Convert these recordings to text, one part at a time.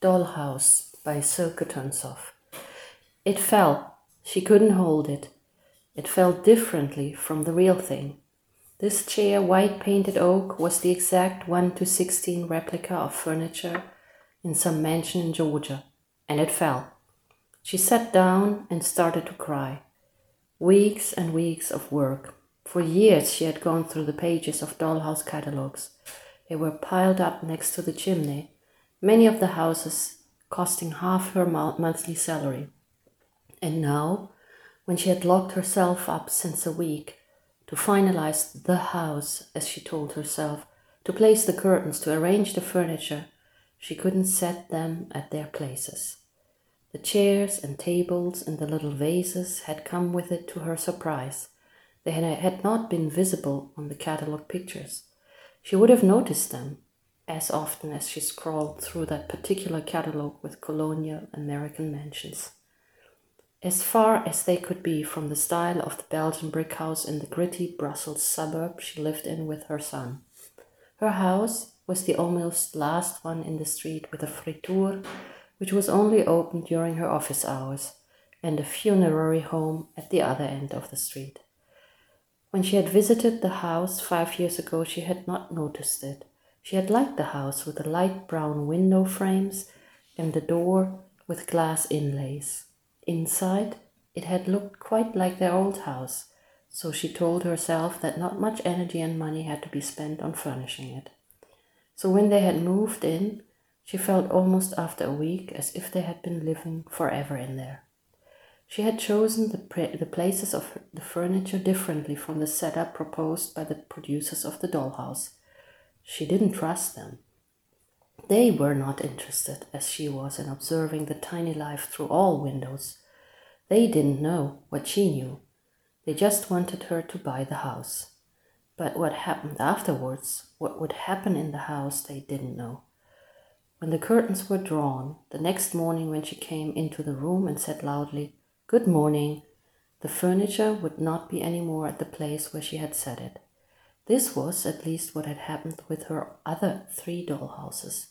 Dollhouse by Silke. It fell. She couldn't hold it. It fell differently from the real thing. This chair, white painted oak, was the exact 1 to 16 replica of furniture in some mansion in Georgia, and it fell. She sat down and started to cry. Weeks and weeks of work. For years she had gone through the pages of dollhouse catalogues. They were piled up next to the chimney, many of the houses costing half her monthly salary. And now, when she had locked herself up since a week, to finalize the house, as she told herself, to place the curtains, to arrange the furniture, she couldn't set them at their places. The chairs and tables and the little vases had come with it to her surprise. They had not been visible on the catalogue pictures. She would have noticed them as often as she scrolled through that particular catalogue with colonial American mansions. As far as they could be from the style of the Belgian brick house in the gritty Brussels suburb she lived in with her son. Her house was the almost last one in the street with a frituur, which was only open during her office hours, and a funerary home at the other end of the street. When she had visited the house five years ago, she had not noticed it. She had liked the house with the light brown window frames and the door with glass inlays. Inside, it had looked quite like their old house, so she told herself that not much energy and money had to be spent on furnishing it. So when they had moved in, she felt almost after a week as if they had been living forever in there. She had chosen the, the places of the furniture differently from the setup proposed by the producers of the dollhouse. She didn't trust them. They were not interested, as she was, in observing the tiny life through all windows. They didn't know what she knew. They just wanted her to buy the house. But what happened afterwards, what would happen in the house, they didn't know. When the curtains were drawn, the next morning when she came into the room and said loudly, Good morning, the furniture would not be any more at the place where she had set it. This was at least what had happened with her other three doll houses.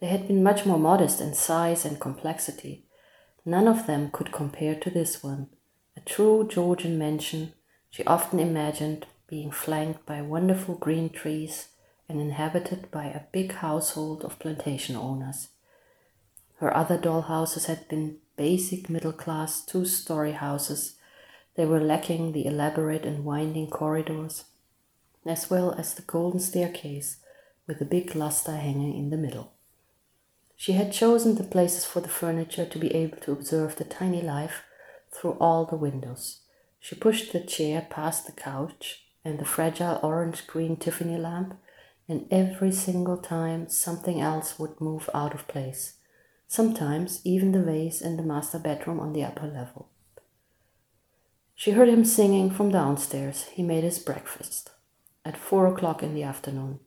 They had been much more modest in size and complexity. None of them could compare to this one, a true Georgian mansion she often imagined being flanked by wonderful green trees and inhabited by a big household of plantation owners. Her other doll houses had been basic middle class two story houses. They were lacking the elaborate and winding corridors, as well as the golden staircase with the big luster hanging in the middle. She had chosen the places for the furniture to be able to observe the tiny life through all the windows. She pushed the chair past the couch and the fragile orange green Tiffany lamp, and every single time something else would move out of place, sometimes even the vase in the master bedroom on the upper level. She heard him singing from downstairs. He made his breakfast at four o'clock in the afternoon.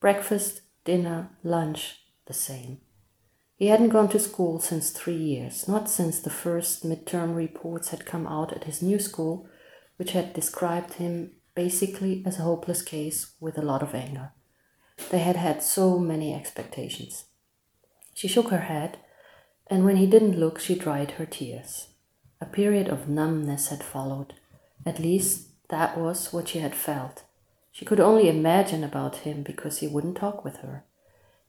Breakfast, dinner, lunch, the same. He hadn't gone to school since three years, not since the first midterm reports had come out at his new school, which had described him basically as a hopeless case with a lot of anger. They had had so many expectations. She shook her head, and when he didn't look, she dried her tears. A period of numbness had followed. At least that was what she had felt. She could only imagine about him because he wouldn't talk with her.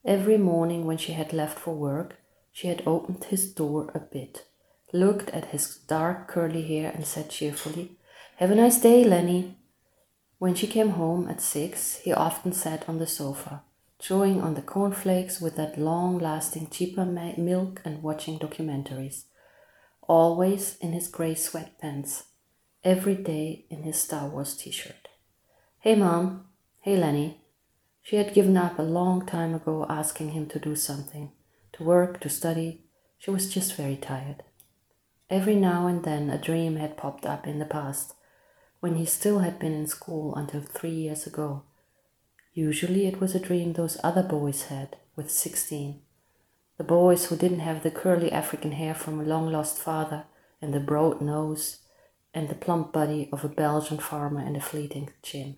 Every morning when she had left for work, she had opened his door a bit, looked at his dark curly hair, and said cheerfully, Have a nice day, Lenny. When she came home at six, he often sat on the sofa, chewing on the cornflakes with that long lasting cheaper milk and watching documentaries. Always in his gray sweatpants, every day in his Star Wars t shirt. Hey, Mom. Hey, Lenny. She had given up a long time ago asking him to do something, to work, to study. She was just very tired. Every now and then a dream had popped up in the past when he still had been in school until three years ago. Usually it was a dream those other boys had with 16. The boys who didn't have the curly African hair from a long lost father and the broad nose and the plump body of a Belgian farmer and a fleeting chin.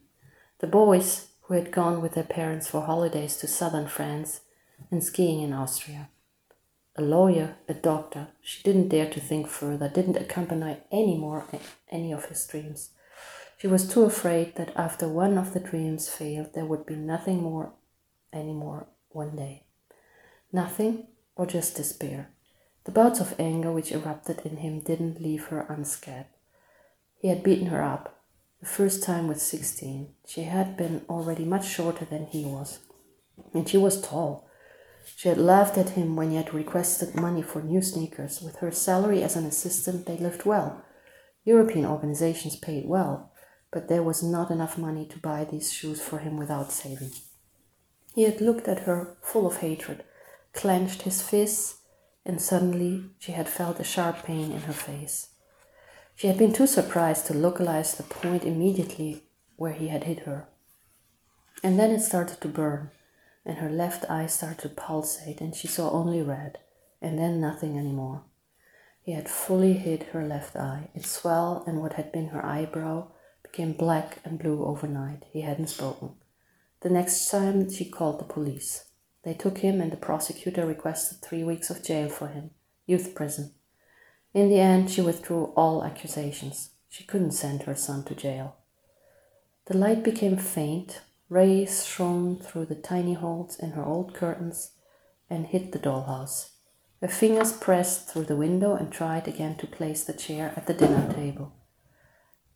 The boys who had gone with their parents for holidays to southern France and skiing in Austria. a lawyer, a doctor. She didn't dare to think further, didn't accompany any more any of his dreams. She was too afraid that after one of the dreams failed, there would be nothing more anymore one day. Nothing or just despair. The bouts of anger which erupted in him didn't leave her unscathed. He had beaten her up, the first time with 16. She had been already much shorter than he was, and she was tall. She had laughed at him when he had requested money for new sneakers. With her salary as an assistant, they lived well. European organizations paid well, but there was not enough money to buy these shoes for him without saving. He had looked at her full of hatred, clenched his fists, and suddenly she had felt a sharp pain in her face. She had been too surprised to localize the point immediately where he had hit her. And then it started to burn, and her left eye started to pulsate, and she saw only red, and then nothing anymore. He had fully hit her left eye. It swelled, and what had been her eyebrow became black and blue overnight. He hadn't spoken. The next time she called the police. They took him, and the prosecutor requested three weeks of jail for him, youth prison. In the end, she withdrew all accusations. She couldn't send her son to jail. The light became faint, rays shone through the tiny holes in her old curtains and hit the dollhouse. Her fingers pressed through the window and tried again to place the chair at the dinner table.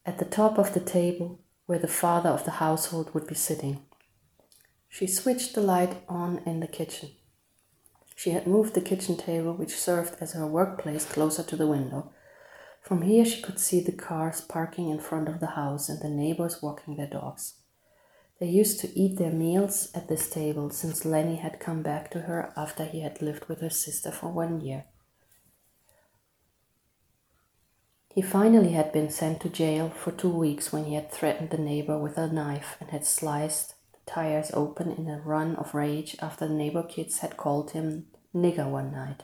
At the top of the table, where the father of the household would be sitting, she switched the light on in the kitchen. She had moved the kitchen table, which served as her workplace, closer to the window. From here, she could see the cars parking in front of the house and the neighbors walking their dogs. They used to eat their meals at this table since Lenny had come back to her after he had lived with her sister for one year. He finally had been sent to jail for two weeks when he had threatened the neighbor with a knife and had sliced tires open in a run of rage after the neighbor kids had called him nigger one night.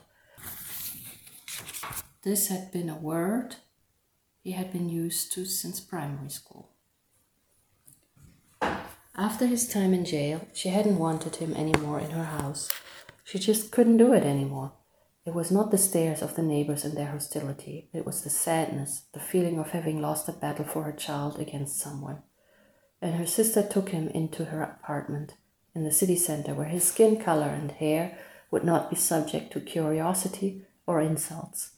This had been a word he had been used to since primary school. After his time in jail, she hadn't wanted him anymore in her house. She just couldn't do it anymore. It was not the stares of the neighbors and their hostility, it was the sadness, the feeling of having lost a battle for her child against someone and her sister took him into her apartment in the city center where his skin color and hair would not be subject to curiosity or insults.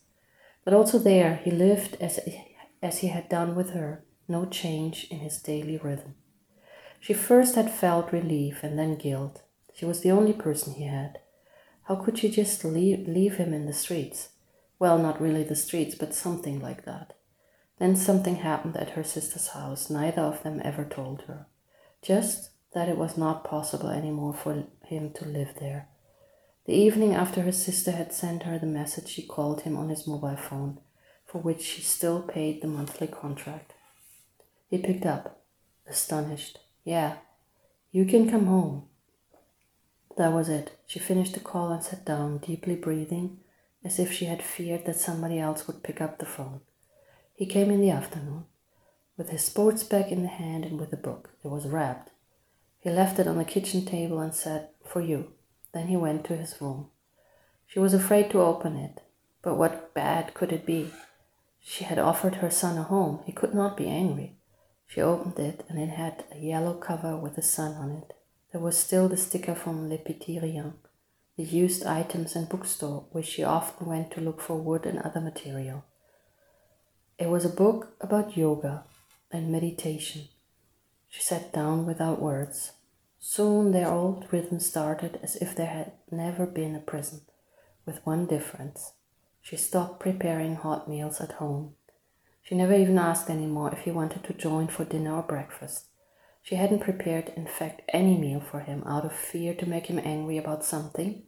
But also there he lived as, as he had done with her, no change in his daily rhythm. She first had felt relief and then guilt. She was the only person he had. How could she just leave, leave him in the streets? Well, not really the streets, but something like that. Then something happened at her sister's house. Neither of them ever told her. Just that it was not possible anymore for him to live there. The evening after her sister had sent her the message, she called him on his mobile phone, for which she still paid the monthly contract. He picked up, astonished. Yeah, you can come home. That was it. She finished the call and sat down, deeply breathing, as if she had feared that somebody else would pick up the phone. He came in the afternoon, with his sports bag in the hand and with a book. It was wrapped. He left it on the kitchen table and said, For you. Then he went to his room. She was afraid to open it, but what bad could it be? She had offered her son a home. He could not be angry. She opened it, and it had a yellow cover with a sun on it. There was still the sticker from Le Petit Rien, the used items and bookstore, where she often went to look for wood and other material. It was a book about yoga and meditation. She sat down without words. Soon their old rhythm started as if there had never been a prison, with one difference. She stopped preparing hot meals at home. She never even asked any more if he wanted to join for dinner or breakfast. She hadn't prepared, in fact, any meal for him out of fear to make him angry about something,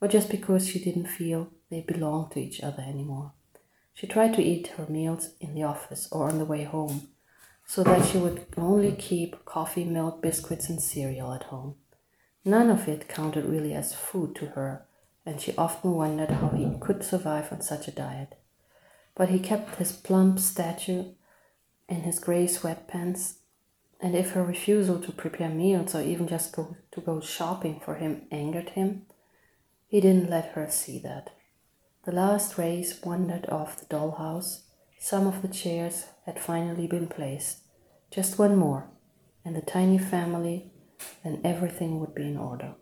or just because she didn't feel they belonged to each other anymore. She tried to eat her meals in the office or on the way home, so that she would only keep coffee, milk, biscuits, and cereal at home. None of it counted really as food to her, and she often wondered how he could survive on such a diet. But he kept his plump stature in his gray sweatpants, and if her refusal to prepare meals or even just go to go shopping for him angered him, he didn't let her see that. The last rays wandered off the dollhouse. Some of the chairs had finally been placed. Just one more, and the tiny family, and everything would be in order.